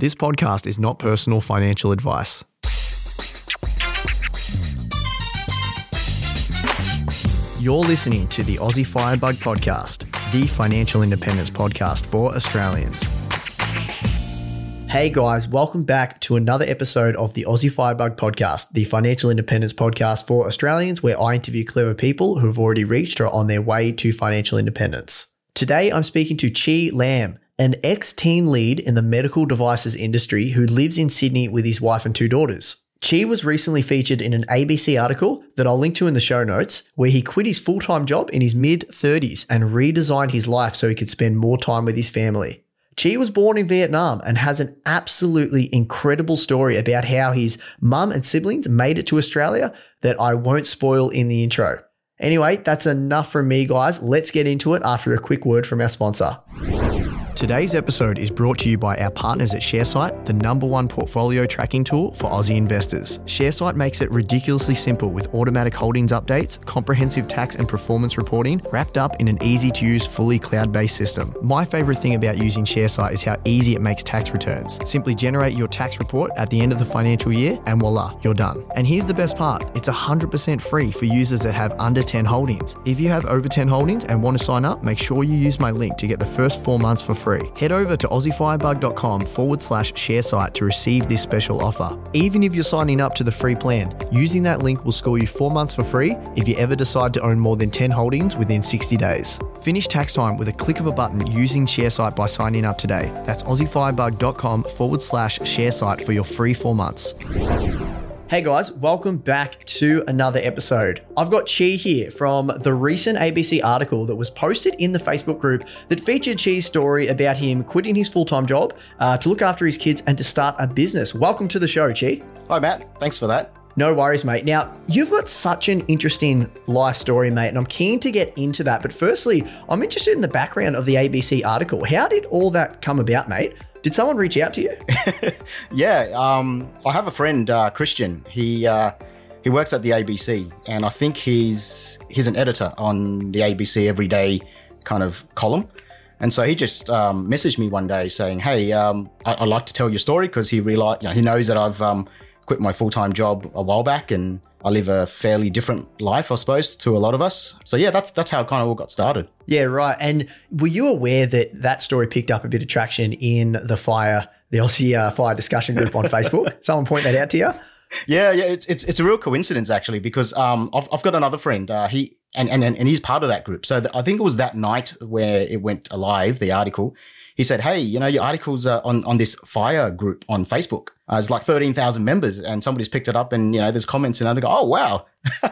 This podcast is not personal financial advice. You're listening to the Aussie Firebug Podcast, the financial independence podcast for Australians. Hey guys, welcome back to another episode of the Aussie Firebug Podcast, the financial independence podcast for Australians, where I interview clever people who have already reached or are on their way to financial independence. Today, I'm speaking to Chi Lam, an ex team lead in the medical devices industry who lives in Sydney with his wife and two daughters. Chi was recently featured in an ABC article that I'll link to in the show notes, where he quit his full time job in his mid 30s and redesigned his life so he could spend more time with his family. Chi was born in Vietnam and has an absolutely incredible story about how his mum and siblings made it to Australia that I won't spoil in the intro. Anyway, that's enough from me, guys. Let's get into it after a quick word from our sponsor. Today's episode is brought to you by our partners at Sharesight, the number one portfolio tracking tool for Aussie investors. Sharesight makes it ridiculously simple with automatic holdings updates, comprehensive tax and performance reporting, wrapped up in an easy to use, fully cloud based system. My favorite thing about using Sharesight is how easy it makes tax returns. Simply generate your tax report at the end of the financial year, and voila, you're done. And here's the best part it's 100% free for users that have under 10 holdings. If you have over 10 holdings and want to sign up, make sure you use my link to get the first four months for free. Head over to aussiefirebug.com forward slash sharesight to receive this special offer. Even if you're signing up to the free plan, using that link will score you four months for free if you ever decide to own more than 10 holdings within 60 days. Finish tax time with a click of a button using Sharesight by signing up today. That's aussiefirebug.com forward slash sharesight for your free four months. Hey guys, welcome back to another episode. I've got Chi here from the recent ABC article that was posted in the Facebook group that featured Chi's story about him quitting his full time job uh, to look after his kids and to start a business. Welcome to the show, Chi. Hi, Matt. Thanks for that. No worries, mate. Now, you've got such an interesting life story, mate, and I'm keen to get into that. But firstly, I'm interested in the background of the ABC article. How did all that come about, mate? Did someone reach out to you? yeah, um, I have a friend, uh, Christian. He uh, he works at the ABC, and I think he's he's an editor on the ABC Everyday kind of column. And so he just um, messaged me one day saying, "Hey, um, I- would like to tell your story because he realized, you know, he knows that I've um, quit my full time job a while back, and I live a fairly different life, I suppose, to a lot of us. So yeah, that's that's how it kind of all got started. Yeah, right. And were you aware that that story picked up a bit of traction in the fire, the Aussie uh, Fire discussion group on Facebook? Someone point that out to you? Yeah, yeah, it's it's, it's a real coincidence actually because um I've, I've got another friend uh, he and, and and he's part of that group. So I think it was that night where it went live the article he said, Hey, you know, your article's uh, on, on this fire group on Facebook. Uh, it's like 13,000 members and somebody's picked it up and, you know, there's comments and they go, Oh, wow.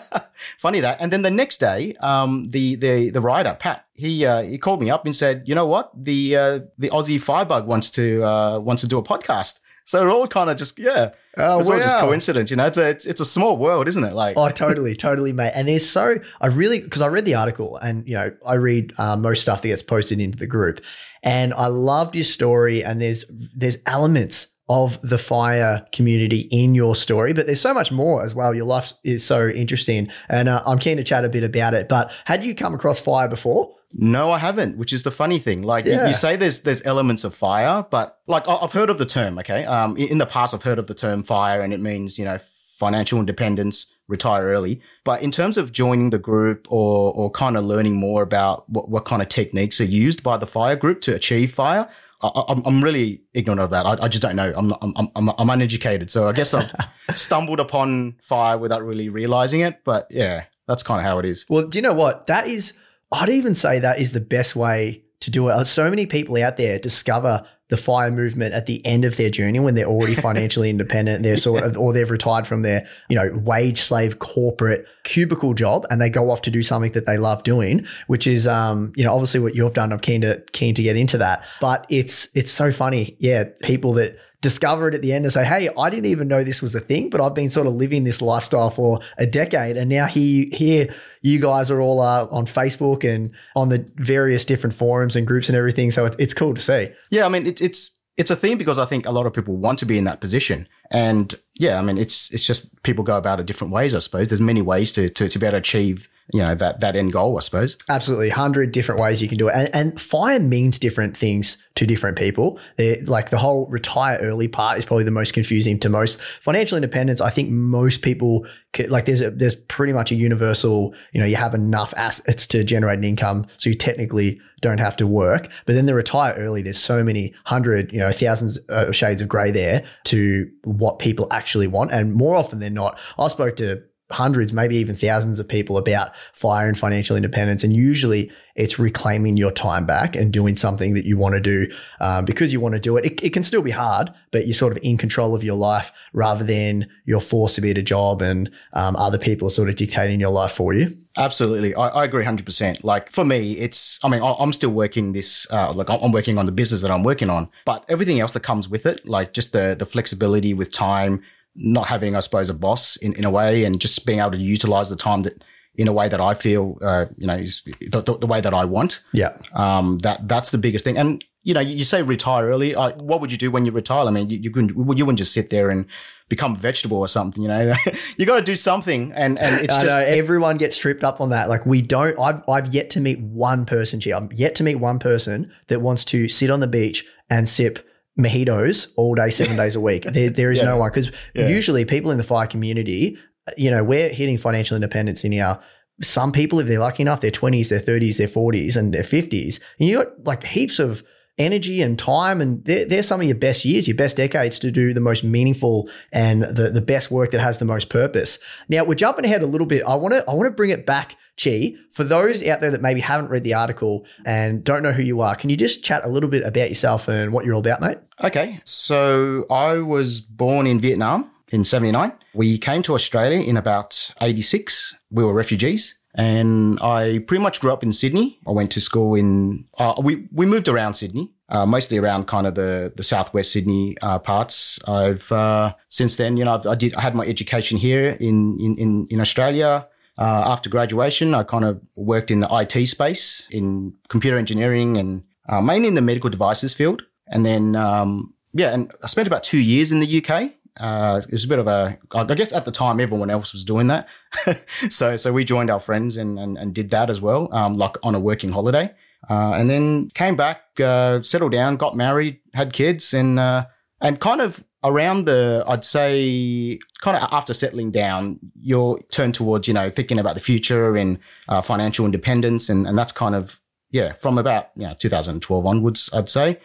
Funny that. And then the next day, um, the, the, the writer, Pat, he, uh, he called me up and said, you know what? The, uh, the Aussie Firebug wants to, uh, wants to do a podcast. So it all kind of just, yeah. Oh, it's wow. all just coincidence, you know. It's a it's, it's, a small world, isn't it? Like, oh, totally, totally, mate. And there's so I really because I read the article, and you know, I read uh, most stuff that gets posted into the group, and I loved your story. And there's there's elements of the fire community in your story, but there's so much more as well. Your life is so interesting, and uh, I'm keen to chat a bit about it. But had you come across fire before? No, I haven't. Which is the funny thing. Like yeah. you, say, there's there's elements of fire, but like I've heard of the term. Okay, um, in the past, I've heard of the term fire, and it means you know financial independence, retire early. But in terms of joining the group or or kind of learning more about what what kind of techniques are used by the fire group to achieve fire, I, am I'm really ignorant of that. I, I just don't know. I'm, not, I'm, I'm, I'm uneducated. So I guess I've stumbled upon fire without really realizing it. But yeah, that's kind of how it is. Well, do you know what? That is I'd even say that is the best way to do it. So many people out there discover the fire movement at the end of their journey when they're already financially independent, they're sort of, or they've retired from their, you know, wage slave corporate cubicle job and they go off to do something that they love doing, which is, um, you know, obviously what you've done. I'm keen to, keen to get into that, but it's, it's so funny. Yeah. People that, discover it at the end and say, Hey, I didn't even know this was a thing, but I've been sort of living this lifestyle for a decade. And now here, here you guys are all uh, on Facebook and on the various different forums and groups and everything. So it's, cool to see. Yeah. I mean, it's, it's, it's a thing because I think a lot of people want to be in that position. And yeah, I mean, it's, it's just people go about it different ways, I suppose. There's many ways to, to, to be able to achieve you know that that end goal, I suppose. Absolutely, hundred different ways you can do it, and, and fire means different things to different people. Like the whole retire early part is probably the most confusing to most. Financial independence, I think most people like there's a, there's pretty much a universal. You know, you have enough assets to generate an income, so you technically don't have to work. But then the retire early, there's so many hundred, you know, thousands of shades of grey there to what people actually want, and more often than not, I spoke to hundreds, maybe even thousands of people about fire and financial independence. And usually it's reclaiming your time back and doing something that you want to do um, because you want to do it. it. It can still be hard, but you're sort of in control of your life rather than you're forced to be at a job and um, other people are sort of dictating your life for you. Absolutely. I, I agree 100%. Like for me, it's, I mean, I, I'm still working this, uh, like I'm working on the business that I'm working on, but everything else that comes with it, like just the, the flexibility with time, not having, I suppose, a boss in, in a way and just being able to utilize the time that in a way that I feel, uh, you know, is the, the, way that I want. Yeah. Um, that, that's the biggest thing. And, you know, you, you say retire early. What would you do when you retire? I mean, you, you couldn't, you wouldn't just sit there and become vegetable or something, you know, you got to do something. And, and it's I just, know, everyone gets tripped up on that. Like we don't, I've, I've yet to meet one person, G. I've yet to meet one person that wants to sit on the beach and sip mojitos all day, seven days a week. There, there is yeah. no one because yeah. usually people in the fire community, you know, we're hitting financial independence in our. Some people, if they're lucky enough, their twenties, their thirties, their forties, and their fifties, and you got like heaps of energy and time, and they're, they're some of your best years, your best decades to do the most meaningful and the the best work that has the most purpose. Now we're jumping ahead a little bit. I want to I want to bring it back Chi, for those out there that maybe haven't read the article and don't know who you are, can you just chat a little bit about yourself and what you're all about, mate? Okay. So I was born in Vietnam in 79. We came to Australia in about 86. We were refugees. And I pretty much grew up in Sydney. I went to school in, uh, we, we moved around Sydney. Uh, mostly around kind of the, the southwest Sydney uh, parts. I've uh, since then, you know, I've, I did I had my education here in in in Australia. Uh, after graduation, I kind of worked in the IT space in computer engineering and uh, mainly in the medical devices field. And then, um, yeah, and I spent about two years in the UK. Uh, it was a bit of a, I guess at the time everyone else was doing that. so, so we joined our friends and, and, and did that as well, um, like on a working holiday. Uh, and then came back, uh, settled down, got married, had kids and, uh, and kind of around the, I'd say, kind of after settling down, you're turned towards, you know, thinking about the future and uh, financial independence. And, and that's kind of, yeah, from about, you know, 2012 onwards, I'd say,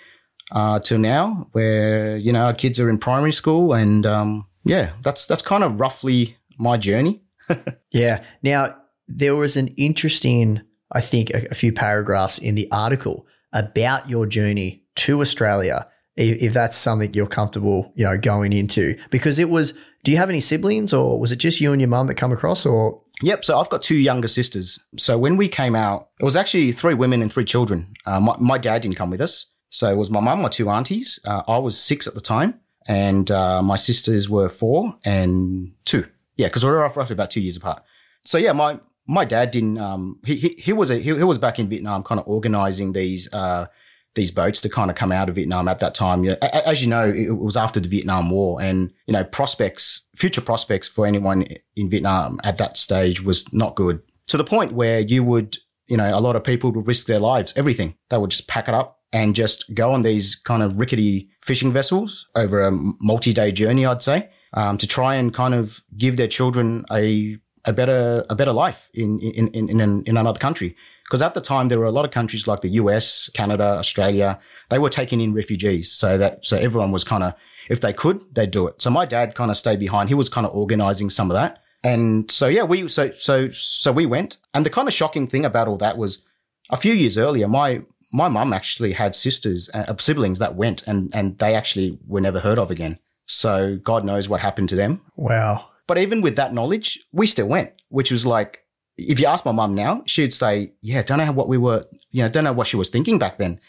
uh, till now, where, you know, our kids are in primary school. And um, yeah, that's, that's kind of roughly my journey. yeah. Now, there was an interesting, I think, a, a few paragraphs in the article about your journey to Australia if that's something you're comfortable, you know, going into. Because it was, do you have any siblings or was it just you and your mum that come across or? Yep. So I've got two younger sisters. So when we came out, it was actually three women and three children. Uh, my, my, dad didn't come with us. So it was my mum, my two aunties. Uh, I was six at the time and uh, my sisters were four and two. Yeah. Cause we were roughly about two years apart. So yeah, my, my dad didn't, um, he, he, he was a, he, he was back in Vietnam kind of organizing these, uh, these boats to kind of come out of Vietnam at that time. As you know, it was after the Vietnam War, and you know prospects, future prospects for anyone in Vietnam at that stage was not good. To the point where you would, you know, a lot of people would risk their lives, everything. They would just pack it up and just go on these kind of rickety fishing vessels over a multi-day journey, I'd say, um, to try and kind of give their children a a better a better life in in in in, in another country. Because at the time, there were a lot of countries like the US, Canada, Australia, they were taking in refugees. So that, so everyone was kind of, if they could, they'd do it. So my dad kind of stayed behind. He was kind of organizing some of that. And so, yeah, we, so, so, so we went. And the kind of shocking thing about all that was a few years earlier, my, my mum actually had sisters, uh, siblings that went and, and they actually were never heard of again. So God knows what happened to them. Wow. But even with that knowledge, we still went, which was like, if you ask my mum now, she'd say, yeah, don't know what we were, you know, don't know what she was thinking back then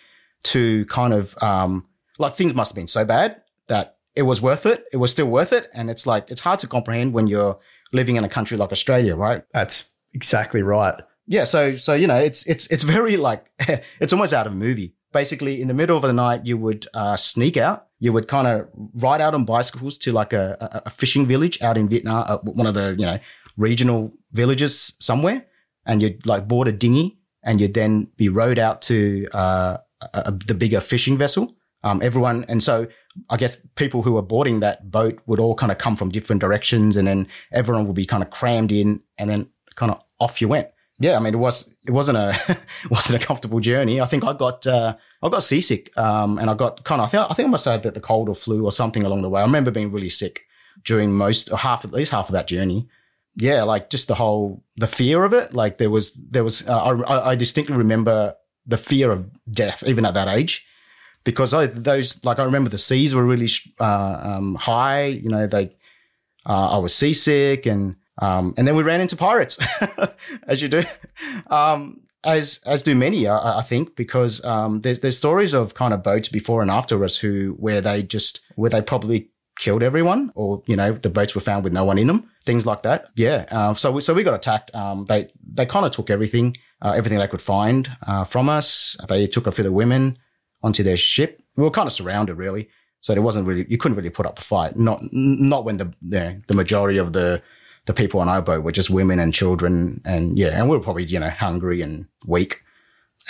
to kind of, um, like things must have been so bad that it was worth it. It was still worth it. And it's like, it's hard to comprehend when you're living in a country like Australia, right? That's exactly right. Yeah. So, so, you know, it's, it's, it's very like, it's almost out of a movie. Basically, in the middle of the night, you would uh, sneak out. You would kind of ride out on bicycles to like a, a, a fishing village out in Vietnam, uh, one of the, you know, regional villages somewhere. and you'd like board a dinghy and you'd then be rowed out to uh, a, a, the bigger fishing vessel. Um, everyone, and so I guess people who were boarding that boat would all kind of come from different directions, and then everyone would be kind of crammed in, and then kind of off you went. Yeah, I mean, it was it wasn't a wasn't a comfortable journey. I think I got uh, I got seasick, um, and I got kind of I think I think I must have had the cold or flu or something along the way. I remember being really sick during most or half at least half of that journey. Yeah, like just the whole the fear of it. Like there was there was uh, I, I distinctly remember the fear of death even at that age because I, those like I remember the seas were really uh, um, high. You know, they uh, I was seasick and um, and then we ran into pirates, as you do, um, as as do many, I, I think, because um, there's there's stories of kind of boats before and after us who where they just where they probably killed everyone, or you know the boats were found with no one in them, things like that. Yeah, uh, so we, so we got attacked. Um, they they kind of took everything, uh, everything they could find uh, from us. They took a few of the women onto their ship. We were kind of surrounded, really. So there wasn't really you couldn't really put up a fight. Not not when the the, the majority of the the people on our boat were just women and children, and yeah, and we were probably you know hungry and weak.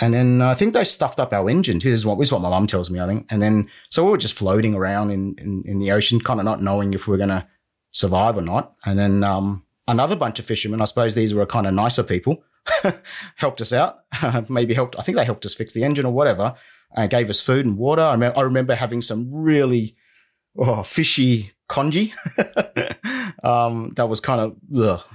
And then I think they stuffed up our engine too. This is what, what my mum tells me, I think. And then, so we were just floating around in, in, in the ocean, kind of not knowing if we were going to survive or not. And then, um, another bunch of fishermen, I suppose these were kind of nicer people, helped us out. Maybe helped, I think they helped us fix the engine or whatever, and gave us food and water. I, I remember having some really oh, fishy congee. um, that was kind of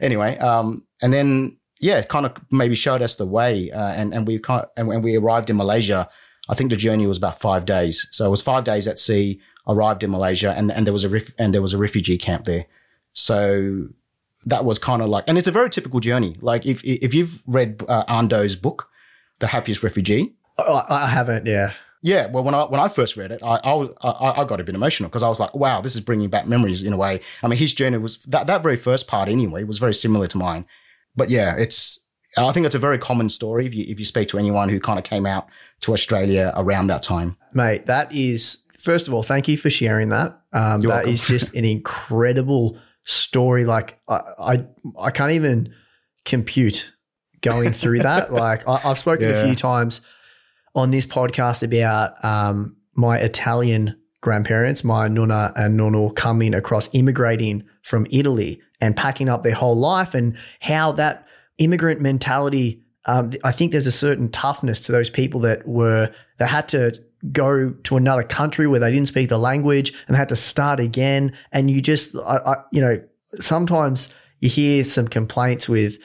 anyway. Um, and then yeah, kind of maybe showed us the way, uh, and and we kind of, and when we arrived in Malaysia, I think the journey was about five days. So it was five days at sea. Arrived in Malaysia, and and there was a ref- and there was a refugee camp there. So that was kind of like, and it's a very typical journey. Like if if you've read uh, Anh Do's book, The Happiest Refugee, I haven't. Yeah. Yeah, well, when I when I first read it, I I, was, I, I got a bit emotional because I was like, wow, this is bringing back memories in a way. I mean, his journey was that that very first part anyway was very similar to mine. But yeah, it's I think it's a very common story if you if you speak to anyone who kind of came out to Australia around that time. Mate, that is first of all, thank you for sharing that. Um, that welcome. is just an incredible story. Like I, I I can't even compute going through that. like I, have spoken yeah. a few times on this podcast about um, my Italian grandparents, my nonna and nonno, coming across, immigrating from Italy and packing up their whole life, and how that immigrant mentality. Um, I think there's a certain toughness to those people that were that had to go to another country where they didn't speak the language and had to start again. And you just, I, I, you know, sometimes you hear some complaints with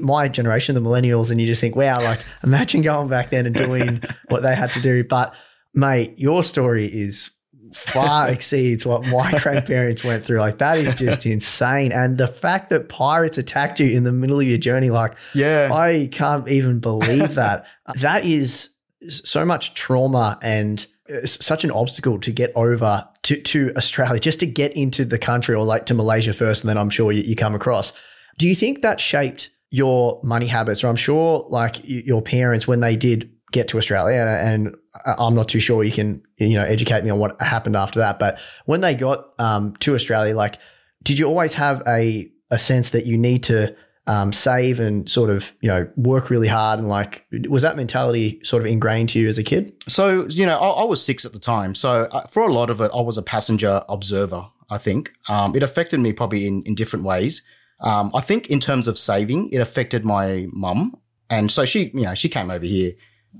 my generation, the millennials, and you just think, wow, like imagine going back then and doing what they had to do. But mate, your story is far exceeds what my grandparents went through. Like that is just insane. And the fact that pirates attacked you in the middle of your journey, like, yeah, I can't even believe that. that is so much trauma and uh, such an obstacle to get over to, to Australia, just to get into the country or like to Malaysia first. And then I'm sure you, you come across. Do you think that shaped your money habits, or I'm sure like your parents when they did get to Australia, and I'm not too sure you can you know educate me on what happened after that, but when they got um, to Australia, like, did you always have a a sense that you need to um, save and sort of you know work really hard and like was that mentality sort of ingrained to you as a kid? So you know I, I was six at the time, so uh, for a lot of it I was a passenger observer. I think um, it affected me probably in in different ways. Um, I think in terms of saving, it affected my mum, and so she, you know, she came over here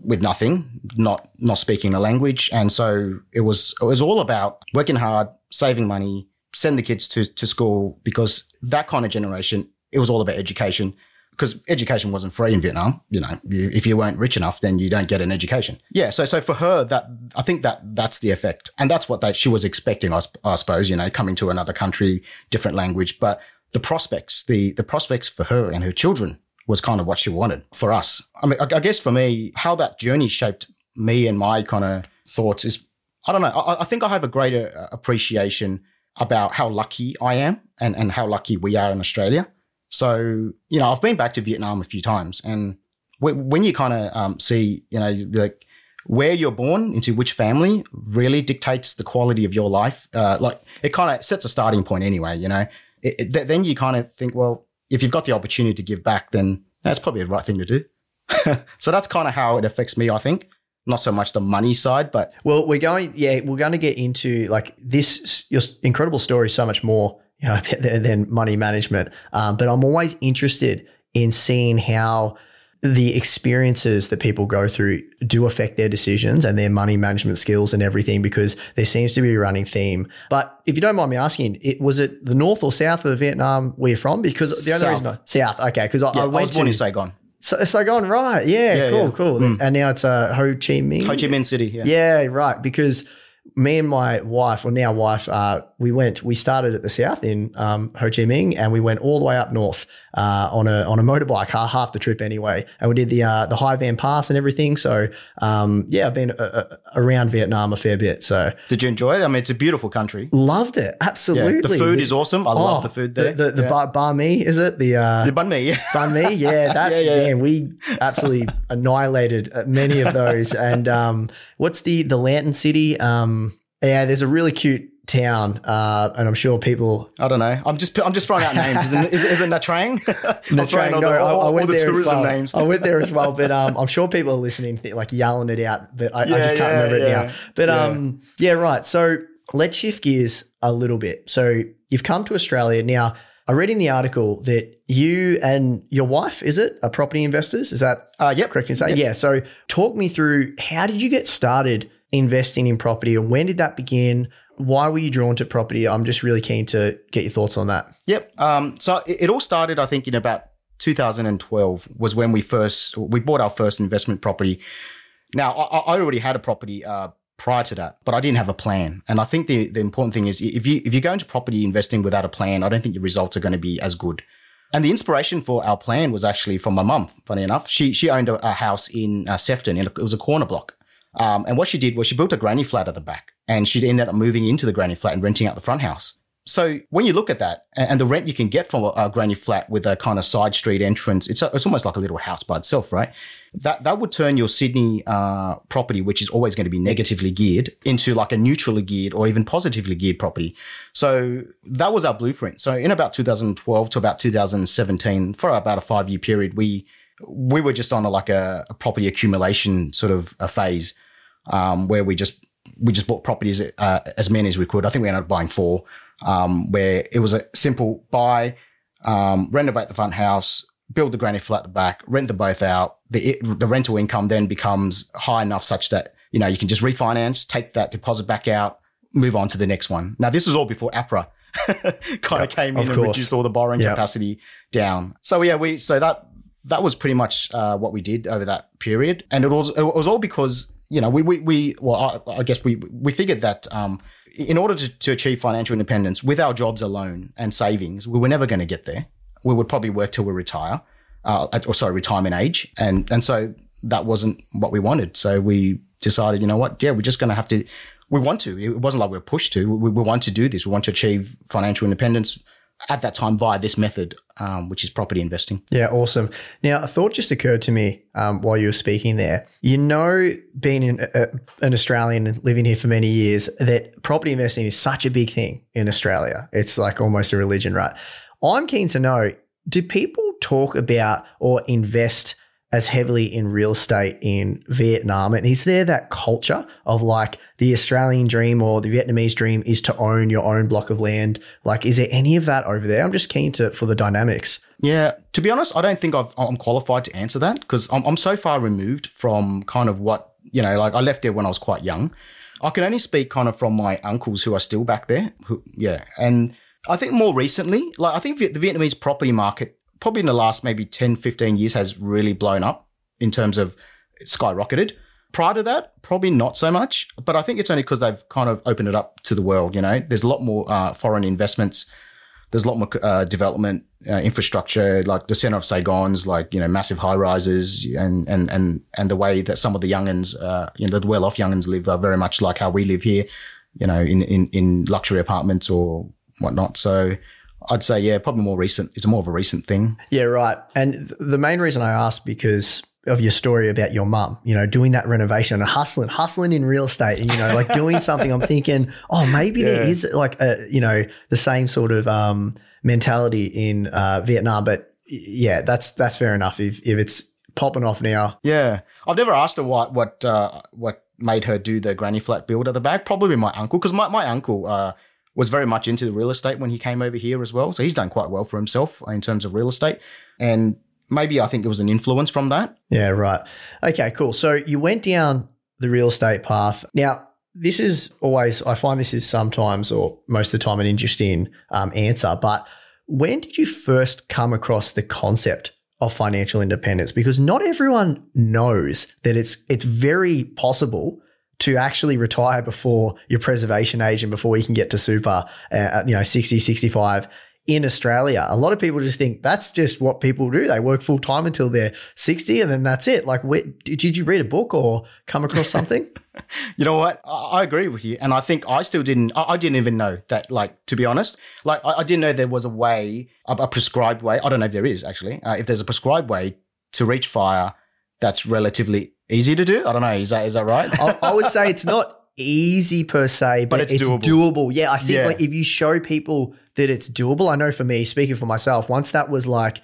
with nothing, not not speaking the language, and so it was it was all about working hard, saving money, send the kids to to school because that kind of generation, it was all about education. Because education wasn't free in Vietnam, you know. You, if you weren't rich enough, then you don't get an education. Yeah, so so for her, that I think that that's the effect, and that's what that she was expecting. I, I suppose, you know, coming to another country, different language, but the prospects, the the prospects for her and her children was kind of what she wanted for us. I mean, I, guess for me, how that journey shaped me and my kind of thoughts is, I don't know. I, I think I have a greater uh, appreciation about how lucky I am and and how lucky we are in Australia. So you know, I've been back to Vietnam a few times, and when you kind of um, see, you know, like where you're born into which family really dictates the quality of your life. Uh, like it kind of sets a starting point anyway, you know it, it, then you kind of think, well, if you've got the opportunity to give back, then That's probably the right thing to do. so that's kind of how it affects me, I think. Not so much the money side, but Well, we're going, yeah, we're going to get into like this, your incredible story, so much more, you know, than, money management. Um, but I'm always interested in seeing how the experiences that people go through do affect their decisions and their money management skills and everything because there seems to be a running theme. But if you don't mind me asking, it was it the north or south of Vietnam where you're from? Because the only South. reason I, south, okay, because I, yeah, I I, was born to in Saigon, so, Saigon, right? Yeah, Yeah, cool, yeah. cool. Mm. And now it's uh, Ho Chi Minh. Ho Chi Minh City. Yeah. Yeah, right. Because me and my wife, or now wife, uh, we went. We started at the south in um, Ho Chi Minh, and we went all the way up north uh, on a on a motorbike, ha- half the trip anyway. And we did the uh, the Hai Van Pass and everything. So um, yeah, I've been uh, uh, around Vietnam a fair bit. So Did you enjoy it? I mean, it's a beautiful country. loved it Yeah. absolutely. The food is awesome. I love the food there. Oh, The, the, the yeah. bar, bar mi is it the uh, the banh mi. Yeah. Banh mi, yeah, that Yeah, yeah, yeah. man, we absolutely annihilated uh, many of those. And um, what's the the Lantern City? Um, yeah, there's a really cute town, uh, and I'm sure people. I don't know. I'm just I'm just throwing out names. Isn't, is, is it Nha Trang? I'm No, the, I, I went the there as well. names. I went there as well, but um, I'm sure people are listening, like yelling it out, but I, I just can't yeah, remember it yeah. now. But Yeah. um, yeah, right. So let's shift gears a little bit. So you've come to Australia now. I read in the article that you and your wife, is it, are property investors? Is that Uh, yep. correct in saying? Yeah. So talk me through how did you get started investing in property and when did that begin? Why were you drawn to property? I'm just really keen to get your thoughts on that. Yep. Um, so it, all started, I think, in about 2012 was when we first we bought our first investment property. Now, I, I already had a property uh, prior to that, but I didn't have a plan. And I think the the important thing is if you if you go into property investing without a plan, I don't think your results are going to be as good. And the inspiration for our plan was actually from my mum. Funny enough, she she owned a, a house in uh, Sefton. It was a corner block. Um, and what she did was she built a granny flat at the back, and she ended up moving into the granny flat and renting out the front house. So when you look at that and the rent you can get from a, a granny flat with a kind of side street entrance, it's a, it's almost like a little house by itself, right? That that would turn your Sydney uh, property, which is always going to be negatively geared, into like a neutrally geared or even positively geared property. So that was our blueprint. So in about 2012 to about 2017, for about a five year period, we we were just on a, like a, a property accumulation sort of a phase um, where we just we just bought properties uh, as many as we could. I think we ended up buying four, um, where it was a simple buy, um, renovate the front house, build the granny flat at the back, rent them both out. The the rental income then becomes high enough such that you know you can just refinance, take that deposit back out, move on to the next one. Now this was all before APRA kind of came in of and course. reduced all the borrowing Yep. capacity down. So yeah, we so that that was pretty much uh, what we did over that period, and it was it was all because you know we we, we well I, I guess we we figured that um, in order to, to achieve financial independence with our jobs alone and savings, we were never going to get there. We would probably work till we retire, uh, at, or sorry, retirement age, and and so that wasn't what we wanted. So we decided, you know what, yeah, we're just going to have to. We want to. It wasn't like we were pushed to. We, we want to do this. We want to achieve financial independence at that time via this method, um, which is property investing. Yeah, awesome. Now, a thought just occurred to me um, while you were speaking there. You know, being in, uh, an Australian and living here for many years, that property investing is such a big thing in Australia. It's like almost a religion, right? I'm keen to know do people talk about or invest as heavily in real estate in Vietnam? And is there that culture of like the Australian dream or the Vietnamese dream is to own your own block of land? Like, is there any of that over there? I'm just keen to for the dynamics. Yeah, to be honest, I don't think I've, I'm qualified to answer that because I'm, I'm so far removed from kind of what, you know, like I left there when I was quite young. I can only speak kind of from my uncles who are still back there. Who, yeah. And I think more recently, like I think the Vietnamese property market, probably in the last maybe 10, 15 years, has really blown up in terms of skyrocketed. Prior to that, probably not so much, but I think it's only because they've kind of opened it up to the world. You know, there's a lot more uh, foreign investments there's a lot more uh, development uh, infrastructure, like the center of Saigon's, like you know, massive high rises, and and and and the way that some of the younguns, uh, you know, the well-off younguns live are very much like how we live here, you know, in in in luxury apartments or whatnot. So. I'd say, yeah, probably more recent. It's more of a recent thing. Yeah, right. And th- the main reason I asked because of your story about your mum, you know, doing that renovation and hustling, hustling in real estate, and you know, like doing something. I'm thinking, oh, maybe there Yeah. is like a, you know, the same sort of um, mentality in uh, Vietnam, but yeah, that's that's fair enough. If if it's popping off now, Yeah, I've never asked her what what uh, what made her do the granny flat build at the back. Probably my uncle, because my my uncle uh, was very much into the real estate when he came over here as well. So he's done quite well for himself in terms of real estate, and maybe I think it was an influence from that. yeah, right. Okay, cool. So you went down the real estate path. Now, this is always I find this is sometimes or most of the time an interesting um, answer, but when did you first come across the concept of financial independence? Because not everyone knows that it's it's very possible to actually retire before your preservation age and before you can get to super, uh, you know, 60, 65 in Australia. A lot of people just think that's just what people do. They work full time until they're 60 and then that's it. Like, where, did you read a book or come across something? You know what? I, agree with you, and I think I still didn't. I, didn't even know that. Like to be honest, like I, I didn't know there was a way, a, a prescribed way. I don't know if there is actually. Uh, if there's a prescribed way to reach fire, that's relatively easy to do. I don't know. Is that is that right? I, I would say it's not easy per se, but, But it's it's, doable. doable. Yeah, I think Yeah. like if you show people that it's doable, I know for me, speaking for myself, once that was like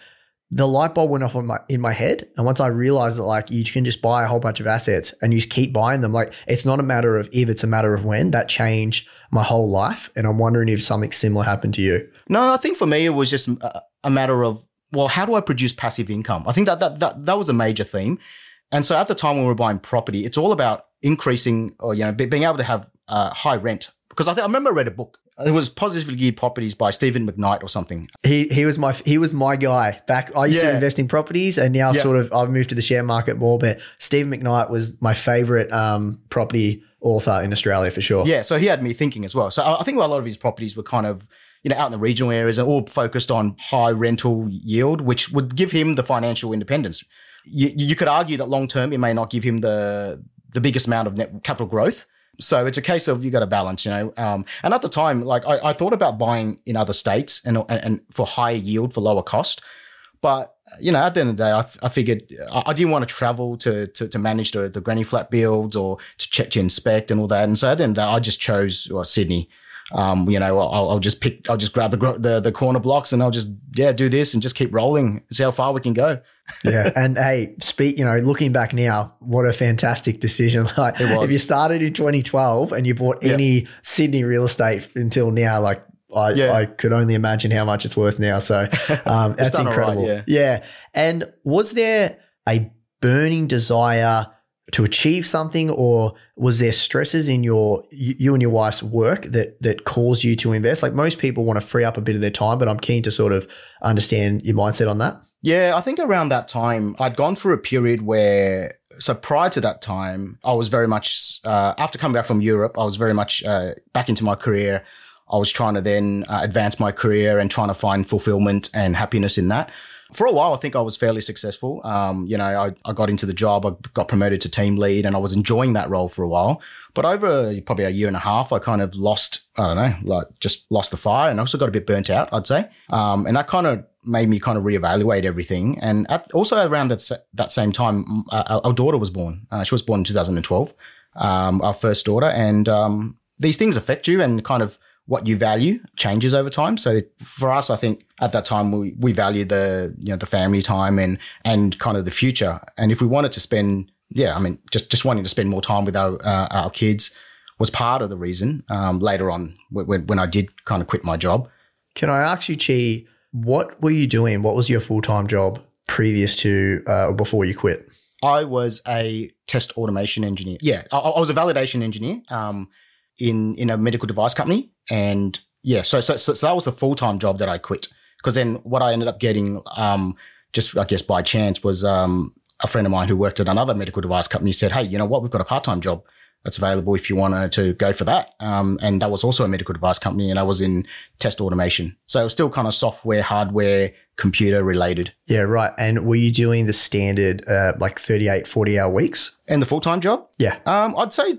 the light bulb went off in my in my head, and once I realized that like you can just buy a whole bunch of assets and you just keep buying them, like it's not a matter of if, it's a matter of when. That changed my whole life, and I'm wondering if something similar happened to you. No, I think for me it was just a, a matter of well, how do I produce passive income? I think that that that that was a major theme. And so at the time when we were buying property, it's all about increasing or you know be, being able to have uh, high rent. Because I think I remember I read a book. It was Positively Geared Properties by Stephen McKnight or something. He he was my he was my guy back. I used to invest in properties, and now Yeah. sort of I've moved to the share market more. But Stephen McKnight was my favorite um, property author in Australia for sure. Yeah, so he had me thinking as well. So I I think a lot of his properties were kind of, you know, out in the regional areas and all focused on high rental yield, which would give him the financial independence. You, you could argue that long term, it may not give him the the biggest amount of net capital growth. So it's a case of you got to balance, you know. Um, and at the time, like I, I thought about buying in other states and, and and for higher yield for lower cost, but you know, at the end of the day, I, I figured I, I didn't want to travel to, to, to manage the, the granny flat builds or to check to inspect and all that. And so at the end of the day, I just chose well, Sydney. Um, you know, I'll, I'll just pick, I'll just grab the, the, the corner blocks and I'll just, yeah, do this and just keep rolling. See how far we can go. yeah. And hey, speak, you know, looking back now, what a fantastic decision. Like if you started in 2012 and you bought Yeah. any Sydney real estate until now, like I, Yeah. I could only imagine how much it's worth now. So um, that's incredible. right, incredible. yeah. And was there a burning desire to achieve something or was there stresses in your you and your wife's work that that caused you to invest like most people want to free up a bit of their time but i'm keen to sort of understand your mindset on that Yeah, I think around that time, I'd gone through a period where, so prior to that time, I was very much, uh, after coming back from Europe, I was very much uh, back into my career. I was trying to then uh, advance my career and trying to find fulfillment and happiness in that. For a while, I think I was fairly successful. Um, you know, I, I got into the job, I got promoted to team lead, and I was enjoying that role for a while. But over probably a year and a half, I kind of lost, I don't know, like just lost the fire and also got a bit burnt out, I'd say. Um, and that kind of made me kind of reevaluate everything. And at, also around that, that same time, uh, our daughter was born. Uh, she was born in 2012, um, our first daughter. And um, these things affect you and kind of what you value changes over time. So for us, I think at that time we, we value the, you know, the family time and, and kind of the future. And if we wanted to spend, yeah, I mean, just, just wanting to spend more time with our, uh, our kids was part of the reason. Um, later on when, when I did kind of quit my job. can i ask you chi what were you doing what was your full-time job previous to uh, or before you quit I was a test automation engineer. Yeah, I, I was a validation engineer um, in in a medical device company, and yeah, so so so, so that was the full time job that I quit. Because then what I ended up getting, um, just I guess by chance, was um, a friend of mine who worked at another medical device company said, "Hey, you know what? We've got a part time job." That's available if you want to go for that. Um, and that was also a medical device company and I was in test automation. So it was still kind of software, hardware, computer related. yeah right and were you doing the standard uh, like 38 40 hour weeks And the full time job, yeah Um, I'd say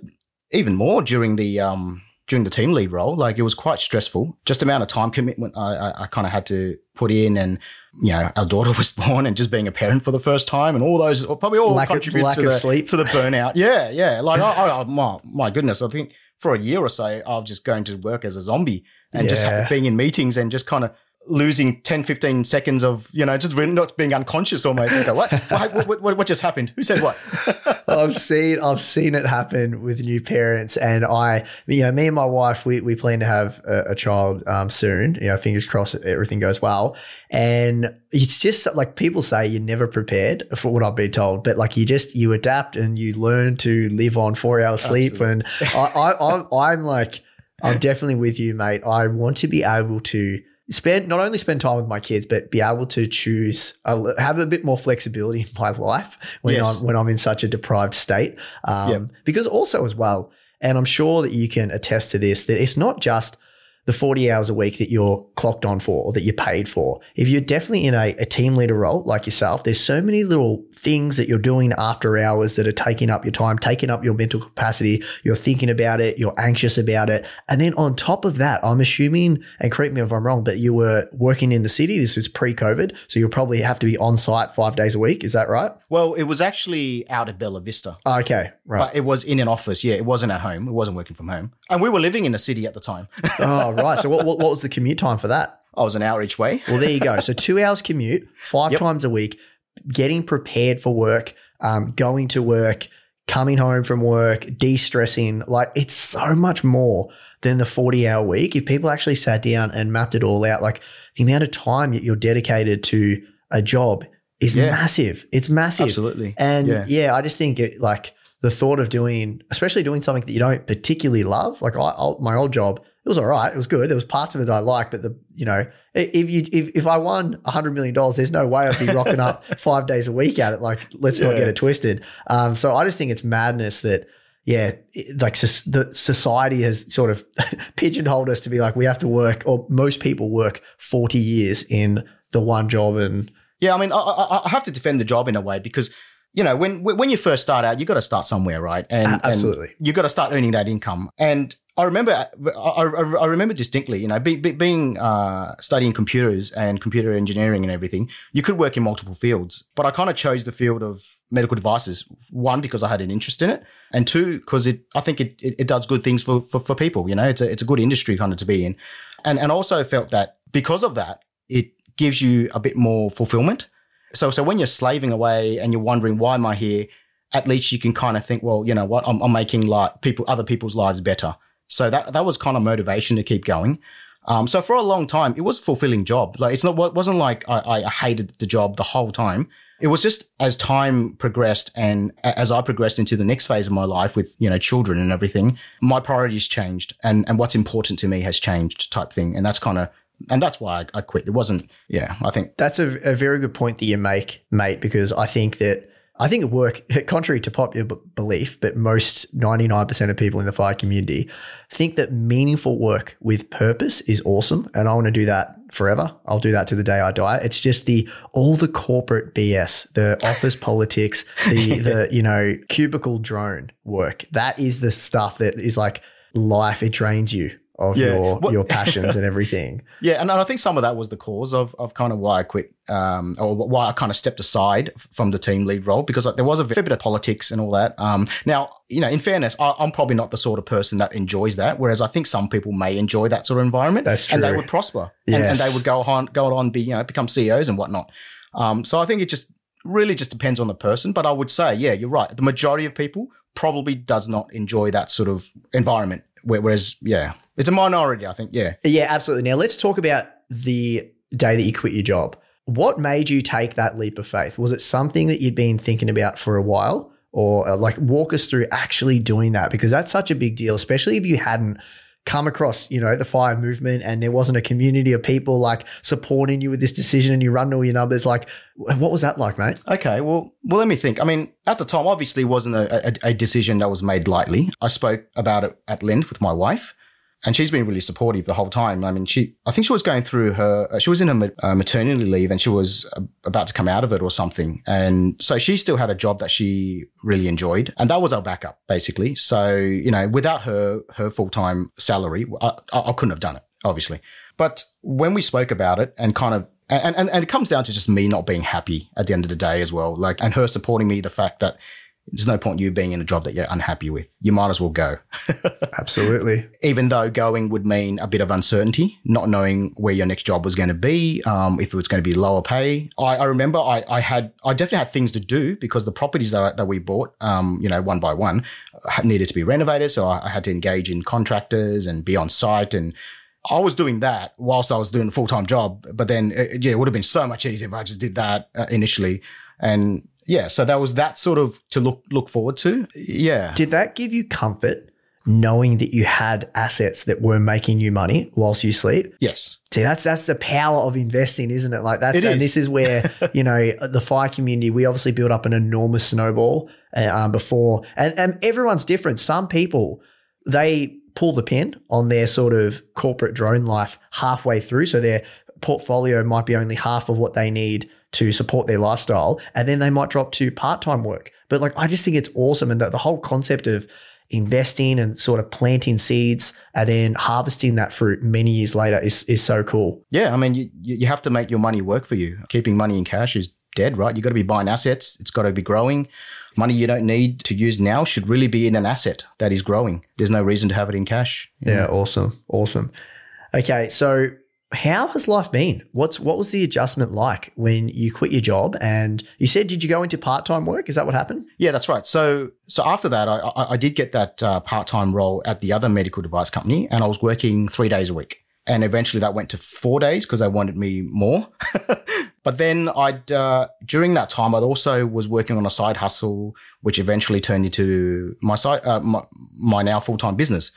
even more during the um during the team lead role. Like it was quite stressful. Just amount of time commitment I I, I kind of had to put in, and you know our daughter was born, and just being a parent for the first time, and all those probably all Lack of- contribute lack to of the sleep. to the burnout. Yeah, yeah. Like I, I, my my goodness, I think for a year or so I was just going to work as a zombie and just being in meetings and just kind of losing 10, 15 seconds of, you know, just not being unconscious almost. Go, what? what, what, what, what just happened? Who said what? I've seen I've seen it happen with new parents, and I, you know, me and my wife, we, we plan to have a, a child um, soon. You know, fingers crossed, everything goes well. And it's just like people say, you're never prepared for what I've been told, but like you just you adapt and you learn to live on four hours sleep. And I, I, I I'm like, I'm definitely with you, mate. I want to be able to spend not only spend time with my kids, but be able to choose, uh, have a bit more flexibility in my life when Yes. I'm when I'm in such a deprived state. Um, Yep. Because also as well, and I'm sure that you can attest to this, that it's not just the 40 hours a week that you're clocked on for or that you're paid for. If you're definitely in a, a team leader role like yourself, there's so many little things that you're doing after hours that are taking up your time, taking up your mental capacity. You're thinking about it, you're anxious about it. And then on top of that, I'm assuming, and correct me if I'm wrong, but you were working in the city. This was pre COVID. So you'll probably have to be on site five days a week. Is that right? Well, it was actually out at Bella Vista. Ah, okay. Right. But it was in an office. Yeah, it wasn't at home. It wasn't working from home. And we were living in the city at the time. oh, right. So what, what, what was the commute time for that? I was an hour each way. Well, there you go. So two hours commute, five Yep. times a week, getting prepared for work, um, going to work, coming home from work, de-stressing. Like it's so much more than the 40 hour week. If people actually sat down and mapped it all out, like the amount of time that you're dedicated to a job is Yeah. massive. It's massive. Absolutely. And yeah. Yeah. I just think it like the thought of doing, especially doing something that you don't particularly love. Like I, I, my old job, it was all right. It was good. There was parts of it that I liked, but the you know, if you if, if I won a hundred million dollars, there's no way I'd be rocking up five days a week at it. Like let's not get it twisted. Um, so I just think it's madness that. Yeah, it- like soc- the society has sort of pigeonholed us to be like we have to work, or most people work forty years in the one job, and Yeah, I mean, I, I, I have to defend the job in a way because you know when when you first start out, you've got to start somewhere, right? And absolutely. and you got to start earning that income. And I remember, I, I, I remember distinctly, you know, be, be, being uh, studying computers and computer engineering and everything. You could work in multiple fields, but I kind of chose the field of medical devices. One because I had an interest in it, and two because it, I think it, it, it does good things for, for for people. You know, it's a it's a good industry kind of to be in, and and also felt that because of that, it gives you a bit more fulfillment. So, so when you're slaving away and you're wondering why am I here, at least you can kind of think, well, you know what, I'm, I'm making like people, other people's lives better. So that that was kind of motivation to keep going. Um, so for a long time, it was a fulfilling job. Like it's not, it wasn't like I, I hated the job the whole time. It was just as time progressed and as I progressed into the next phase of my life with, you know, children and everything, my priorities changed and, and what's important to me has changed type thing. And that's kind of, and that's why I, I quit. It wasn't, yeah, I think That's a, a very good point that you make, mate, because I think that I think work, contrary to popular b- belief, but most 99% of people in the fire community think that meaningful work with purpose is awesome. And I want to do that forever. I'll do that to the day I die. It's just the, all the corporate BS, the office politics, the, the, you know, cubicle drone work. That is the stuff that is like life. It drains you of Yeah. your, What- your passions and everything. Yeah, and I think some of that was the cause of, of kind of why I quit, um, or why I kind of stepped aside from the team lead role because like, there was a fair bit of politics and all that. Um, now, you know, in fairness, I, I'm probably not the sort of person that enjoys that. Whereas I think some people may enjoy that sort of environment, That's true. and they would prosper, and, and they would go on, go on, be you know, become CEOs and whatnot. Um, so I think it just really just depends on the person. But I would say, yeah, you're right. The majority of people probably does not enjoy that sort of environment. Whereas, yeah, it's a minority. I think, yeah. Yeah, absolutely. Now let's talk about the day that you quit your job. What made you take that leap of faith? Was it something that you'd been thinking about for a while? Or uh, like walk us through actually doing that because that's such a big deal, especially if you hadn't come across, you know, the fire movement and there wasn't a community of people like supporting you with this decision and you run all your numbers. Like, what was that like, mate? Okay, well, well, let me think. I mean, at the time, obviously, it wasn't a, a, a decision that was made lightly. I spoke about it at length with my wife, and she's been really supportive the whole time. I mean, she, I think she was going through her, uh, she was in her uh, maternity leave, and she was uh, about to come out of it or something, and so she still had a job that she really enjoyed, and that was our backup, basically. So, you know, without her her full time salary, I, I, I couldn't have done it, obviously. But when we spoke about it and kind of and, and, and it comes down to just me not being happy at the end of the day as well. Like, and her supporting me, the fact that there's no point you being in a job that you're unhappy with. You might as well go. Absolutely. Even though going would mean a bit of uncertainty, not knowing where your next job was going to be, um, if it was going to be lower pay. I, I remember I, I, had, I definitely had things to do because the properties that, I, that we bought, um, you know, one by one needed to be renovated. So I, I had to engage in contractors and be on site and I was doing that whilst I was doing a full time job. But then, uh, yeah, it would have been so much easier if I just did that uh, initially. And yeah, so that was that sort of to look look forward to. Yeah. Did that give you comfort knowing that you had assets that were making you money whilst you sleep? Yes. See, that's that's the power of investing, isn't it? Like that's It and is. this is where you know the fire community. We obviously built up an enormous snowball uh, um, before, and and everyone's different. Some people they pull the pin on their sort of corporate drone life halfway through, so their portfolio might be only half of what they need to support their lifestyle, and then they might drop to part time work. But like, I just think it's awesome, and the, the whole concept of investing and sort of planting seeds and then harvesting that fruit many years later is is so cool. Yeah. I mean, you, you you have to make your money work for you. Keeping money in cash is dead, right? You've got to be buying assets. It's got to be growing. Money you don't need to use now should really be in an asset that is growing. There's no reason to have it in cash. Yeah, awesome, awesome. Okay, so how has life been? What's what was the adjustment like when you quit your job and you said did you go into part time work? Is that what happened? Yeah, that's right. So, so after that, I, I, I did get that uh, part-time role at the other medical device company, and I was working three days a week. And eventually, that went to four days because they wanted me more. but then, I'd uh, during that time, I also was working on a side hustle, which eventually turned into my side, uh, my, my now full-time business.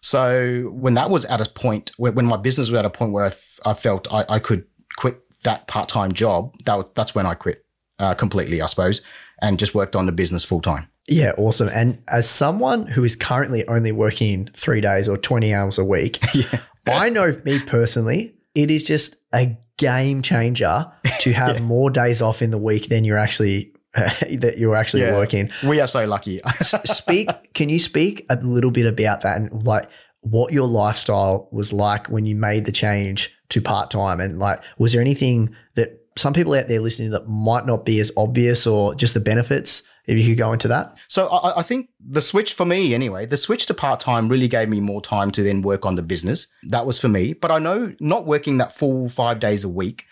So when that was at a point, when my business was at a point where I, f- I felt I, I could quit that part-time job, that that's when I quit uh, completely, I suppose, and just worked on the business full time. Yeah, awesome. And as someone who is currently only working three days or 20 hours a week, I know me personally, it is just a game changer to have more days off in the week than you're actually that you're actually Yeah. working. We are so lucky. speak can you speak a little bit about that and like what your lifestyle was like when you made the change to part-time and like was there anything that some people out there listening that might not be as obvious or just the benefits if you could go into that so I, I think the switch for me, anyway, the switch to part time really gave me more time to then work on the business. That was for me. But I know not working that full five days a week,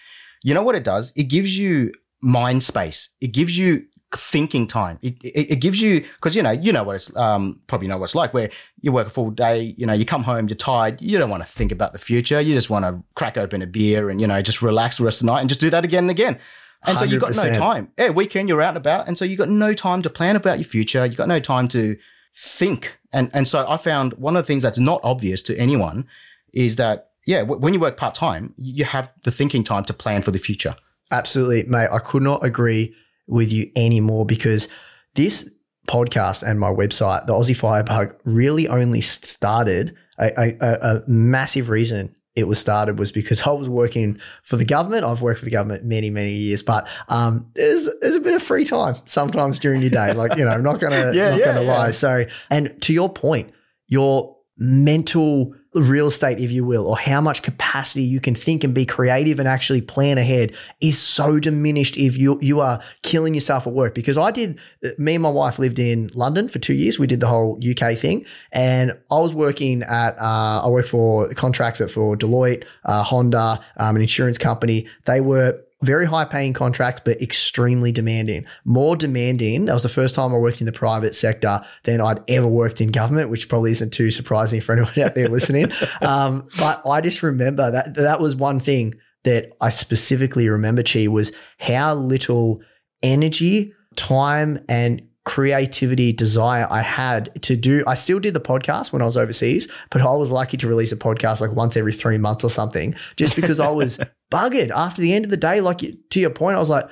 you know what it does? It gives you mind space. It gives you thinking time. It, it, it gives you, cause you know, you know what it's, um, probably know what it's like where you work a full day, you know, you come home, you're tired. You don't want to think about the future. You just want to crack open a beer and, you know, just relax the rest of the night and just do that again and again. And so you've got no time. Yeah, weekend you're out and about. And so you've got no time to plan about your future. You've got no time to think. And, and so I found one of the things that's not obvious to anyone is that, yeah, w- when you work part time, you have the thinking time to plan for the future. Absolutely mate i could not agree with you anymore because this podcast and my website the aussie firebug really only started a, a, a- massive reason it was started was because I was working for the government. I've worked for the government many, many years, but um, there's there's a bit of free time sometimes during your day. Like you know, I'm not gonna Yeah, not yeah, gonna lie. yeah. So, and to your point, your mental real estate, if you will, or how much capacity you can think and be creative and actually plan ahead is so diminished if you you are killing yourself at work. Because I did, me and my wife lived in London for two years. We did the whole UK thing, and I was working at uh, I worked for contracts at for Deloitte, uh, Honda, um, an insurance company. They were very high paying contracts, but extremely demanding. More demanding. That was the first time I worked in the private sector than I'd ever worked in government, which probably isn't too surprising for anyone out there listening. Um, but I just remember that that was one thing that I specifically remember, Chi, was how little energy, time, and creativity desire I had to do. I still did the podcast when I was overseas, but I was lucky to release a podcast like once every three months or something, just because I was buggered after the end of the day. Like you- to your point, I was like,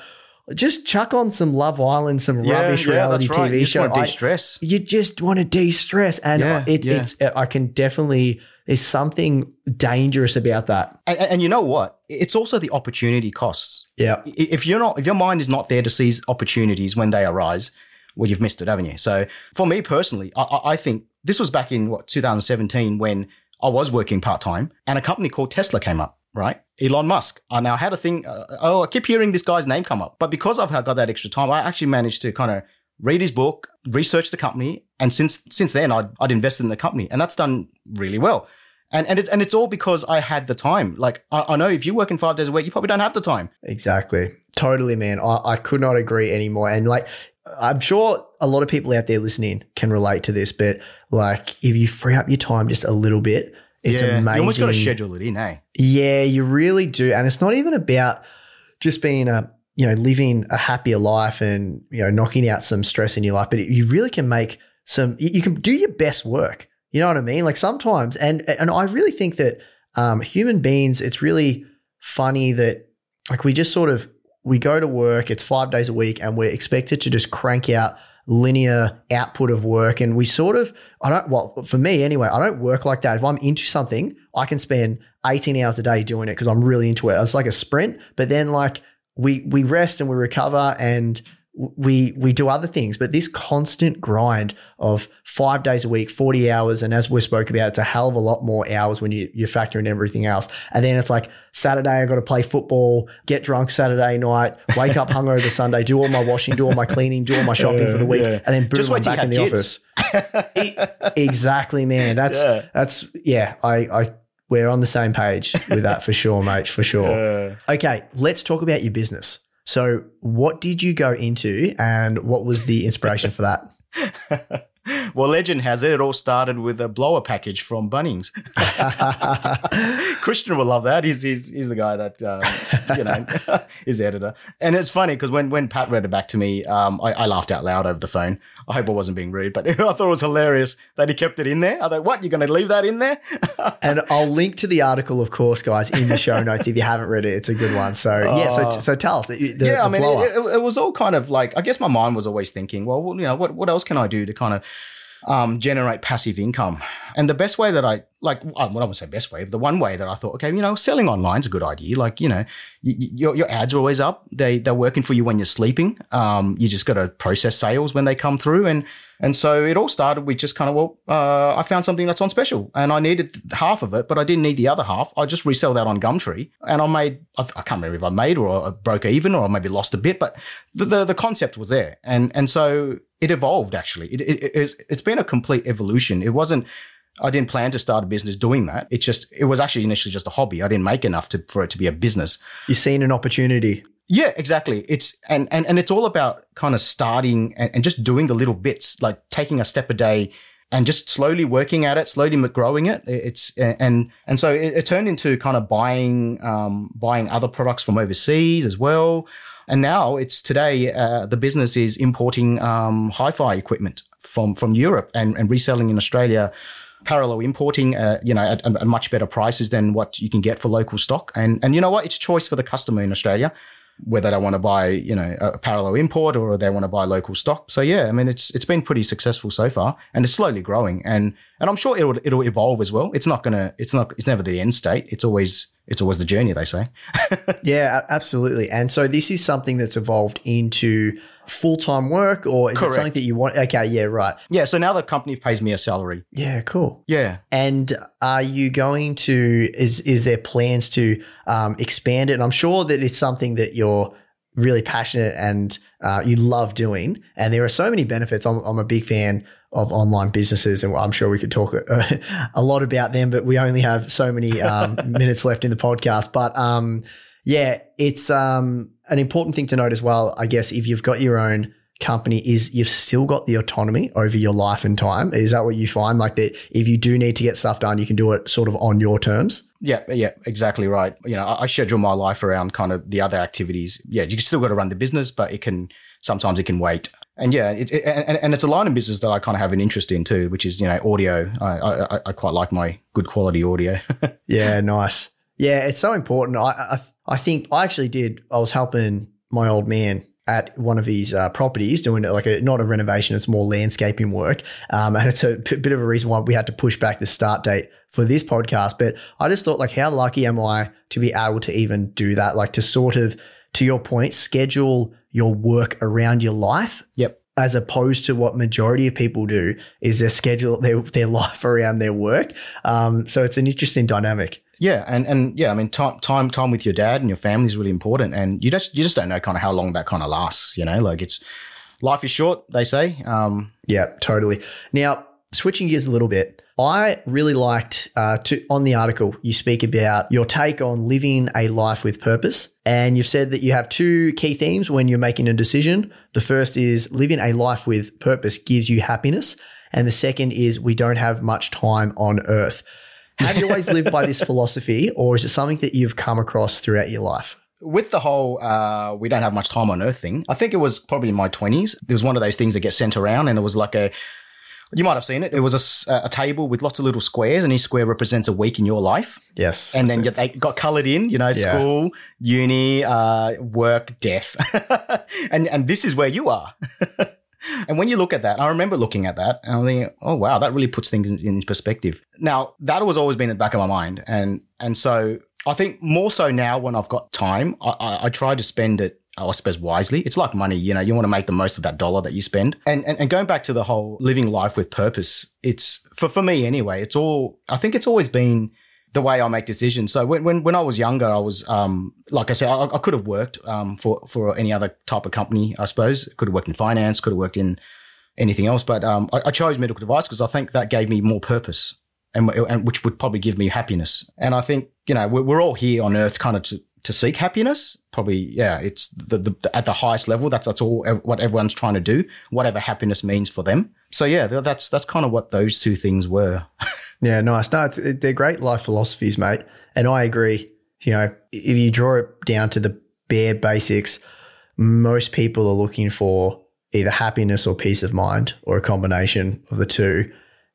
just chuck on some Love Island, some rubbish reality TV You just show. want to I- de-stress. you just want to de-stress, and Yeah, it, yeah. it's I can definitely. There's something dangerous about that. And, and you know what? It's also the opportunity costs. Yeah, If you're not, if your mind is not there to seize opportunities when they arise, well, you've missed it, haven't you? So for me personally, I- I, think this was back in what 2017 when I was working part time, and a company called Tesla came up. Right, Elon Musk. I now had a thing. Uh, oh, I keep hearing this guy's name come up, but because I've got that extra time, I actually managed to kind of read his book, research the company, and since since then I'd, I'd invested in the company, and that's done really well. And and it's and it's all because I had the time. Like I, I know if you're working five days a week, you probably don't have the time. Exactly. Totally, man. I, I could not agree anymore. And like, I'm sure a lot of people out there listening can relate to this, but like, if you free up your time just a little bit, it's amazing. You almost got to schedule it in, eh? Yeah, you really do. And it's not even about just being a, you know, living a happier life and, you know, knocking out some stress in your life, but you really can make some, you you can do your best work. You know what I mean? Like sometimes, and, and I really think that um, human beings, it's really funny that like we just sort of, we go to work, it's five days a week and we're expected to just crank out linear output of work. And we sort of, I don't, well, for me anyway, I don't work like that. If I'm into something, I can spend 18 hours a day doing it because I'm really into it. It's like a sprint, but then like we, we rest and we recover and we, we do other things, but this constant grind of five days a week, 40 hours. And as we spoke about, it's a hell of a lot more hours when you, you factor in everything else. And then it's like Saturday, I got to play football, get drunk Saturday night, wake up hungover Sunday, do all my washing, do all my cleaning, do all my shopping for the week. yeah. And then boom, Just wait I'm back in the kids. office. E- exactly, man. That's Yeah. that's yeah. I I we're on the same page with that for sure, mate. For sure. Okay, let's talk about your business. So, what did you go into, and what was the inspiration for that? well, legend has it, it all started with a blower package from Bunnings. Christian will love that. He's he's, he's the guy that um, you know is the editor. And it's funny because when when Pat read it back to me, um, I, I laughed out loud over the phone. I hope I wasn't being rude, but I thought it was hilarious that he kept it in there. I thought, what? You're going to leave that in there? and I'll link to the article, of course, guys, in the show notes if you haven't read it. It's a good one. So yeah, so ah. so tell us. The, yeah, I mean, it, it, it was all kind of like I guess my mind was always thinking, well, you know, what what else can I do to kind of um, generate passive income? And the best way that I like, well, I wouldn't say best way, but the one way that I thought, okay, you know, selling online is a good idea. Like, you know, your your ads are always up. They they're working for you when you're sleeping. Um, you just got to process sales when they come through, and and so it all started with just kind of well, uh, I found something that's on special, and I needed half of it, but I didn't need the other half. I just resell that on Gumtree, and I made I, I can't remember if I made or I broke even or I maybe lost a bit, but the the, the concept was there, and and so it evolved. Actually, it, it, it's it's been a complete evolution. It wasn't. I didn't plan to start a business doing that. It just it was actually initially just a hobby. I didn't make enough to, for it to be a business. You've seen an opportunity. Yeah, exactly. It's and and and it's all about kind of starting and, and just doing the little bits, like taking a step a day and just slowly working at it, slowly growing it. It's and and so it, it turned into kind of buying um, buying other products from overseas as well. And now it's today uh, the business is importing um, hi-fi equipment from from Europe and, and reselling in Australia parallel importing, uh, you know, at, at much better prices than what you can get for local stock. And and you know what? It's choice for the customer in Australia whether they want to buy, you know, a parallel import or they want to buy local stock. So yeah, I mean, it's it's been pretty successful so far, and it's slowly growing, and and I'm sure it'll it'll evolve as well. It's not gonna, it's not, it's never the end state. It's always it's always the journey, they say. yeah, absolutely. And so this is something that's evolved into full time work, or is Correct. it something that you want? Okay, yeah, right. Yeah. So now the company pays me a salary. Yeah, cool. Yeah. And are you going to? Is is there plans to um, expand it? And I'm sure that it's something that you're really passionate and uh, you love doing. And there are so many benefits. I'm, I'm a big fan of online businesses, and I'm sure we could talk a, a lot about them. But we only have so many um, minutes left in the podcast. But um, yeah, it's um, an important thing to note as well. I guess if you've got your own company is you've still got the autonomy over your life and time. Is that what you find? Like that if you do need to get stuff done, you can do it sort of on your terms? Yeah, yeah, exactly right. You know, I, I schedule my life around kind of the other activities. Yeah, you still got to run the business, but it can sometimes it can wait. And yeah, it, it, and, and it's a line of business that I kind of have an interest in too, which is you know audio. I I, I quite like my good quality audio. yeah, nice. Yeah, it's so important. I, I I think I actually did. I was helping my old man at one of his uh, properties doing like a not a renovation it's more landscaping work um, and it's a p- bit of a reason why we had to push back the start date for this podcast but i just thought like how lucky am i to be able to even do that like to sort of to your point schedule your work around your life yep as opposed to what majority of people do is they schedule their, their life around their work um, so it's an interesting dynamic yeah, and and yeah, I mean, time time time with your dad and your family is really important, and you just you just don't know kind of how long that kind of lasts. You know, like it's life is short, they say. Um, Yeah, totally. Now, switching gears a little bit, I really liked uh, to on the article you speak about your take on living a life with purpose, and you've said that you have two key themes when you're making a decision. The first is living a life with purpose gives you happiness, and the second is we don't have much time on Earth. Have you always lived by this philosophy, or is it something that you've come across throughout your life? with the whole uh, we don't have much time on earth thing, I think it was probably in my 20s. It was one of those things that gets sent around, and it was like a you might have seen it. It was a table with lots of little squares, and each square represents a week in your life. Yes, And then they got colored in, you know, Yeah. school, uni, uh, work, death. and, and this is where you are. and when you look at that, I remember looking at that and I'm thinking, oh, wow, that really puts things in, in perspective. Now, that was always been in the back of my mind. And, and so I think more so now when I've got time, I, I, I try to spend it I suppose wisely. It's like money, you know, you want to make the most of that dollar that you spend. And, and and going back to the whole living life with purpose, it's for for me anyway, it's all I think it's always been the way I make decisions. So when when, when I was younger, I was um like I said, I, I could have worked um for for any other type of company, I suppose. Could have worked in finance, could have worked in anything else, but um I, I chose medical device because I think that gave me more purpose. And, and which would probably give me happiness. And I think, you know, we're, we're all here on earth kind of to, to seek happiness. Probably, yeah, it's the, the at the highest level. That's that's all what everyone's trying to do. Whatever happiness means for them. So yeah, that's that's kind of what those two things were. Yeah, nice. No, they're great life philosophies, mate. And I agree. You know, if you draw it down to the bare basics, most people are looking for either happiness or peace of mind or a combination of the two.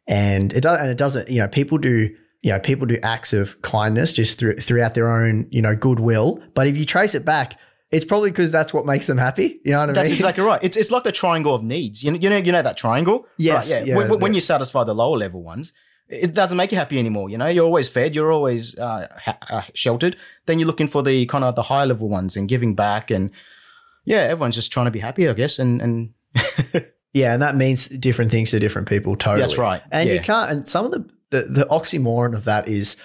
And it does, and it doesn't, you know, people do, you know, people do acts of kindness just through, throughout their own, you know, goodwill. But if you trace it back, it's probably because that's what makes them happy. You know what I That's mean? That's exactly right. It's it's like the triangle of needs. You know, you know, you know that triangle. Yes, Right, yeah, when, when the- you satisfy the lower level ones, it doesn't make you happy anymore. You know, you're always fed, you're always uh, ha- uh, sheltered. Then you're looking for the kind of the higher level ones and giving back, and yeah, everyone's just trying to be happy, I guess. And and Yeah, and that means different things to different people. Totally, That's right. And you can't. And some of the, the the oxymoron of that is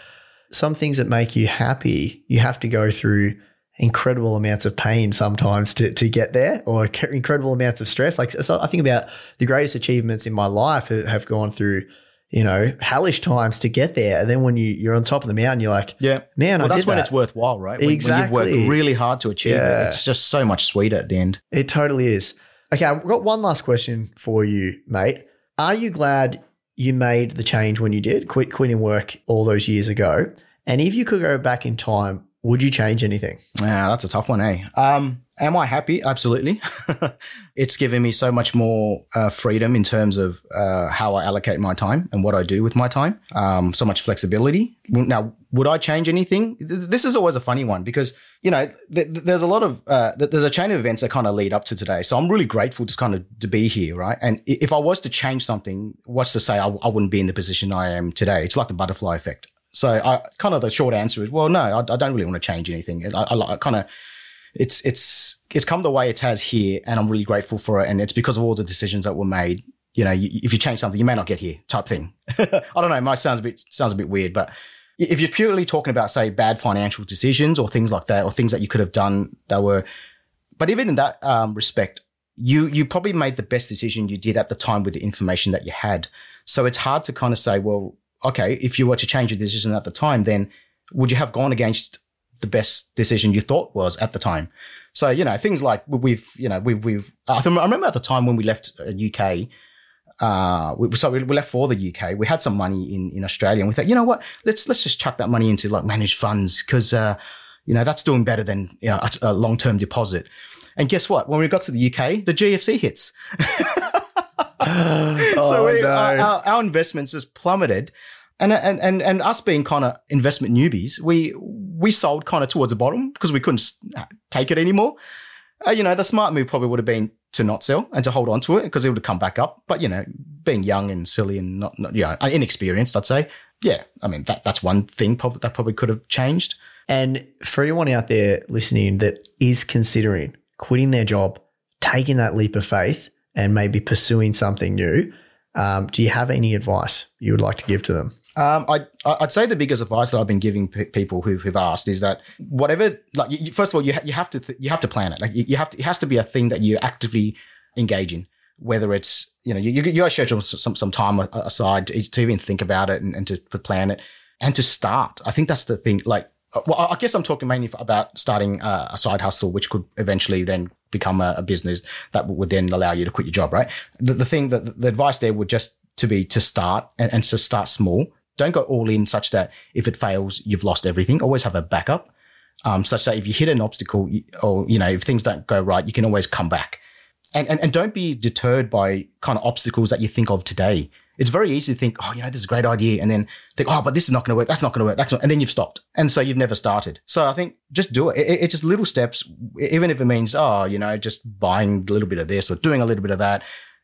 some things that make you happy. You have to go through incredible amounts of pain sometimes to to get there, or incredible amounts of stress. Like so I think about the greatest achievements in my life have have gone through. You know, hellish times to get there, and then when you you're on top of the mountain, you're like, yeah, man, well, I that's when that. it's worthwhile, right? When, When Exactly. you've worked really hard to achieve Yeah. it, it's just so much sweeter at the end. It totally is. Okay, I've got one last question for you, mate. Are you glad you made the change when you did, quit quitting work all those years ago? And if you could go back in time, would you change anything? Yeah, that's a tough one, eh? Um, am I happy? Absolutely. it's given me so much more uh, freedom in terms of uh, how I allocate my time and what I do with my time. Um, so much flexibility. Now, would I change anything? This is always a funny one because you know th- th- there's a lot of uh, th- there's a chain of events that kind of lead up to today. So I'm really grateful just kind of to be here, right? And if I was to change something, what's to say I wouldn't be in the position I am today? It's like the butterfly effect. So I kind of the short answer is, well, no, I, I don't really want to change anything. I, I, I kind of, it's, it's, it's come the way it has here and I'm really grateful for it. And it's because of all the decisions that were made. You know, you, if you change something, you may not get here type thing. I don't know. Might sounds a bit, sounds a bit weird, but if you're purely talking about, say, bad financial decisions or things like that, or things that you could have done that were, but even in that um, respect, you you probably made the best decision you did at the time with the information that you had. So it's hard to kind of say, well, okay, if you were to change your decision at the time, then would you have gone against the best decision you thought was at the time? So you know things like we've you know we've we've I remember at the time when we left uh, UK. Uh, we, so we, left for the UK. We had some money in, in Australia, and we thought, you know what? Let's let's just chuck that money into like managed funds because uh, you know that's doing better than you know, a, a long term deposit. And guess what? When we got to the UK, the GFC hits. oh, so we, no. our, our, our investments just plummeted. And, and, and, and us being kind of investment newbies, we, we sold kind of towards the bottom because we couldn't take it anymore. Uh, you know, the smart move probably would have been to not sell and to hold on to it because it would have come back up. But, you know, being young and silly and not, not you know, inexperienced, I'd say. Yeah. I mean, that, that's one thing probably, that probably could have changed. And for anyone out there listening that is considering quitting their job, taking that leap of faith, and maybe pursuing something new, um, do you have any advice you would like to give to them? Um, I, I'd say the biggest advice that I've been giving p- people who, who've asked is that whatever, like, you, first of all, you, ha- you have to, th- you have to plan it. Like, you, you have to, it has to be a thing that you actively engage in. Whether it's you know you you, you got schedule some some time aside to, to even think about it and, and to plan it and to start. I think that's the thing. Like, uh, well, I guess I'm talking mainly about starting a, a side hustle, which could eventually then become a, a, business that would then allow you to quit your job, right? The, the thing that the advice there would just to be to start and, and to start small. Don't go all in such that if it fails, you've lost everything. Always have a backup, um, such that if you hit an obstacle or, you know, if things don't go right, you can always come back. And, and, and don't be deterred by kind of obstacles that you think of today. It's very easy to think, oh, you know, this is a great idea. And then think, oh, but this is not going to work. That's not going to work. That's not, and then you've stopped. And so you've never started. So I think just do it. it. It's just little steps, even if it means, oh, you know, just buying a little bit of this or doing a little bit of that.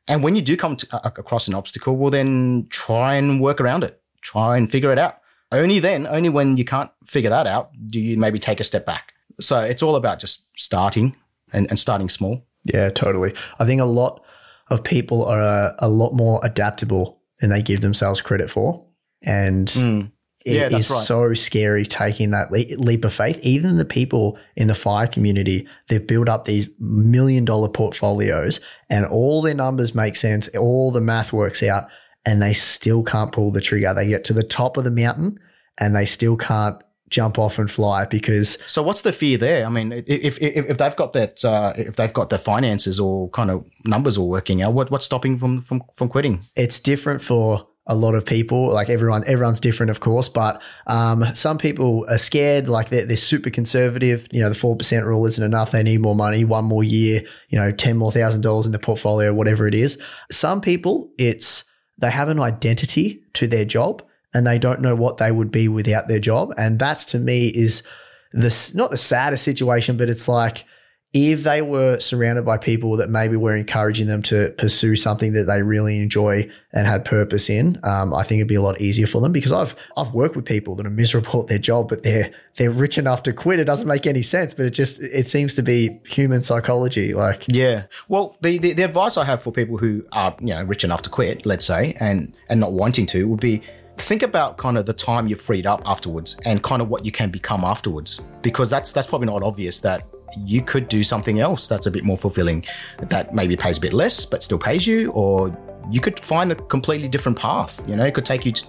And when you do come to, uh, across an obstacle, well, then try and work around it. Try and figure it out. Only then, only when you can't figure that out, do you maybe take a step back. So it's all about just starting and, and starting small. Yeah, totally. I think a lot of people are a, a lot more adaptable than they give themselves credit for. And mm. yeah, it is right. so scary taking that leap of faith. Even the people in the fire community, they've built up these million dollar portfolios and all their numbers make sense. All the math works out and they still can't pull the trigger. They get to the top of the mountain and they still can't jump off and fly because. So what's the fear there? I mean, if if, if they've got that, uh, if they've got the finances or kind of numbers all working out, what what's stopping from from from quitting? It's different for a lot of people like everyone everyone's different of course but um, some people are scared like they're, they're super conservative you know the 4% rule isn't enough they need more money one more year you know 10 more thousand dollars in the portfolio whatever it is some people it's they have an identity to their job and they don't know what they would be without their job. And that's to me is this not the saddest situation, but it's like if they were surrounded by people that maybe were encouraging them to pursue something that they really enjoy and had purpose in, um, I think it'd be a lot easier for them because I've I've worked with people that are miserable at their job, but they're they're rich enough to quit. It doesn't make any sense, but it just it seems to be human psychology. Like yeah, well, the, the the advice I have for people who are you know rich enough to quit, let's say, and and not wanting to, would be think about kind of the time you're freed up afterwards and kind of what you can become afterwards because that's that's probably not obvious that you could do something else that's a bit more fulfilling that maybe pays a bit less but still pays you or you could find a completely different path you know it could take you to,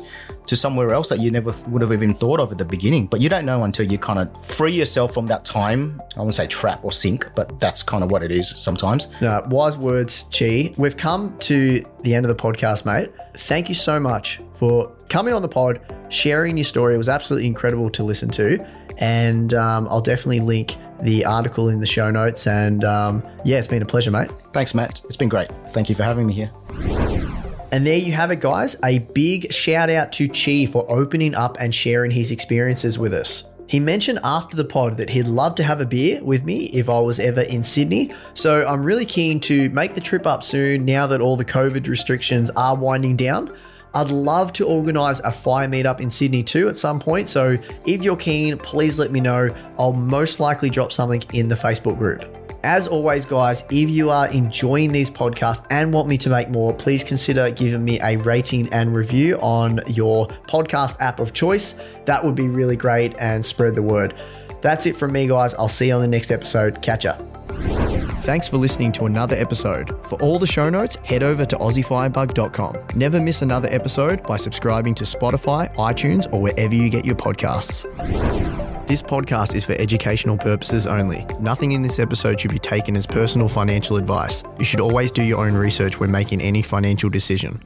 to somewhere else that you never would have even thought of at the beginning but you don't know until you kind of free yourself from that time i won't say trap or sink but that's kind of what it is sometimes no, wise words chi we've come to the end of the podcast mate thank you so much for coming on the pod, sharing your story. It was absolutely incredible to listen to. And um, I'll definitely link the article in the show notes. And um, yeah, it's been a pleasure, mate. Thanks, Matt. It's been great. Thank you for having me here. And there you have it, guys. A big shout out to Chi for opening up and sharing his experiences with us. He mentioned after the pod that he'd love to have a beer with me if I was ever in Sydney. So I'm really keen to make the trip up soon now that all the COVID restrictions are winding down. I'd love to organise a fire meetup in Sydney too at some point. So if you're keen, please let me know. I'll most likely drop something in the Facebook group. As always, guys, if you are enjoying these podcasts and want me to make more, please consider giving me a rating and review on your podcast app of choice. That would be really great and spread the word. That's it from me, guys. I'll see you on the next episode. Catch ya. Thanks for listening to another episode. For all the show notes, head over to AussieFirebug.com. Never miss another episode by subscribing to Spotify, iTunes, or wherever you get your podcasts. This podcast is for educational purposes only. Nothing in this episode should be taken as personal financial advice. You should always do your own research when making any financial decision.